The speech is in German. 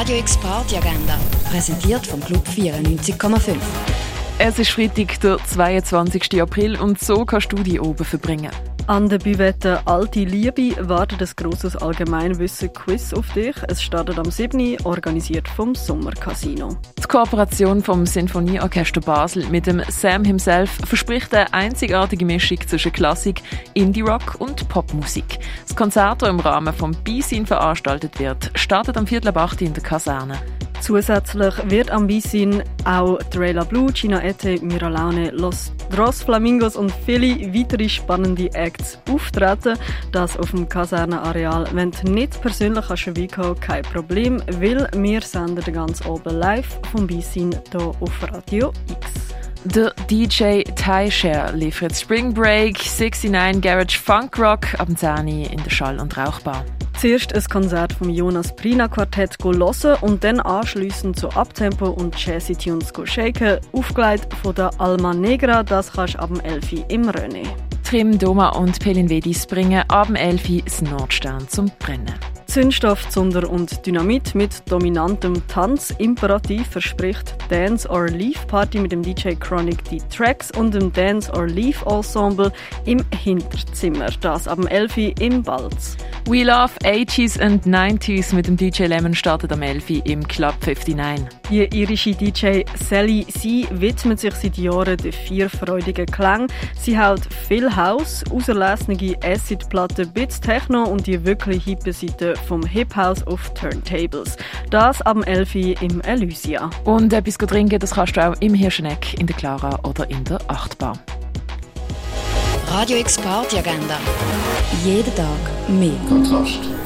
Radio X Party Agenda, präsentiert vom Club 94,5. Es ist Freitag, der 22. April und so kannst du die oben verbringen. An der Büvette Alte Liebe wartet ein grosses Allgemeinwissen-Quiz auf dich. Es startet am 7. organisiert vom Sommercasino. Die Kooperation vom Sinfonieorchester Basel mit dem Sam himself verspricht eine einzigartige Mischung zwischen Klassik, Indie-Rock und Popmusik. Das Konzert, das im Rahmen vom Beisin veranstaltet wird, startet am Viertel ab 8 in der Kaserne. Zusätzlich wird am Beisin auch Trailer Blue, China Ete, Mira Laune, Los Dross Flamingos und viele weitere spannende Acts auftreten. Das auf dem Kasernenareal. Wenn du nicht persönlich kannst vorbeikommen, kein Problem, weil wir senden den ganz oben live vom Beisin hier auf Radio X. Der DJ Share liefert Spring Break, 69 Garage Funk Rock ab 10 in der Schall- und Rauchbar. Zuerst ein Konzert vom Jonas Prina Quartett hören und dann anschliessend zu Uptempo und Jazzy Tunes shaken, aufgelegt von der Alma Negra, das kannst du ab dem 11 im René. Trim, Doma und Pelin Vedis bringen ab dem 11 das Nordstern zum Brennen. Zündstoff, Zunder und Dynamit mit dominantem Tanz. Imperativ verspricht Dance or Leave Party mit dem DJ Chronic die Tracks und dem Dance or Leave Ensemble im Hinterzimmer. Das ab dem 11 im Balz. We Love 80s and 90s mit dem DJ Lemon startet am 11 im Club 59. Die irische DJ Sally C widmet sich seit Jahren den vier freudigen Klang. Sie hält viel House, auserlesene Acid-Platten, Bits Techno und die wirklich hippe Seite vom Hip House auf Turntables. Das am 11 im Elysia. Und etwas trinken, das kannst du auch im Hirscheneck, in der Clara oder in der Achtbar. Radio X Party Agenda. Jeden Tag mehr. Kontrast.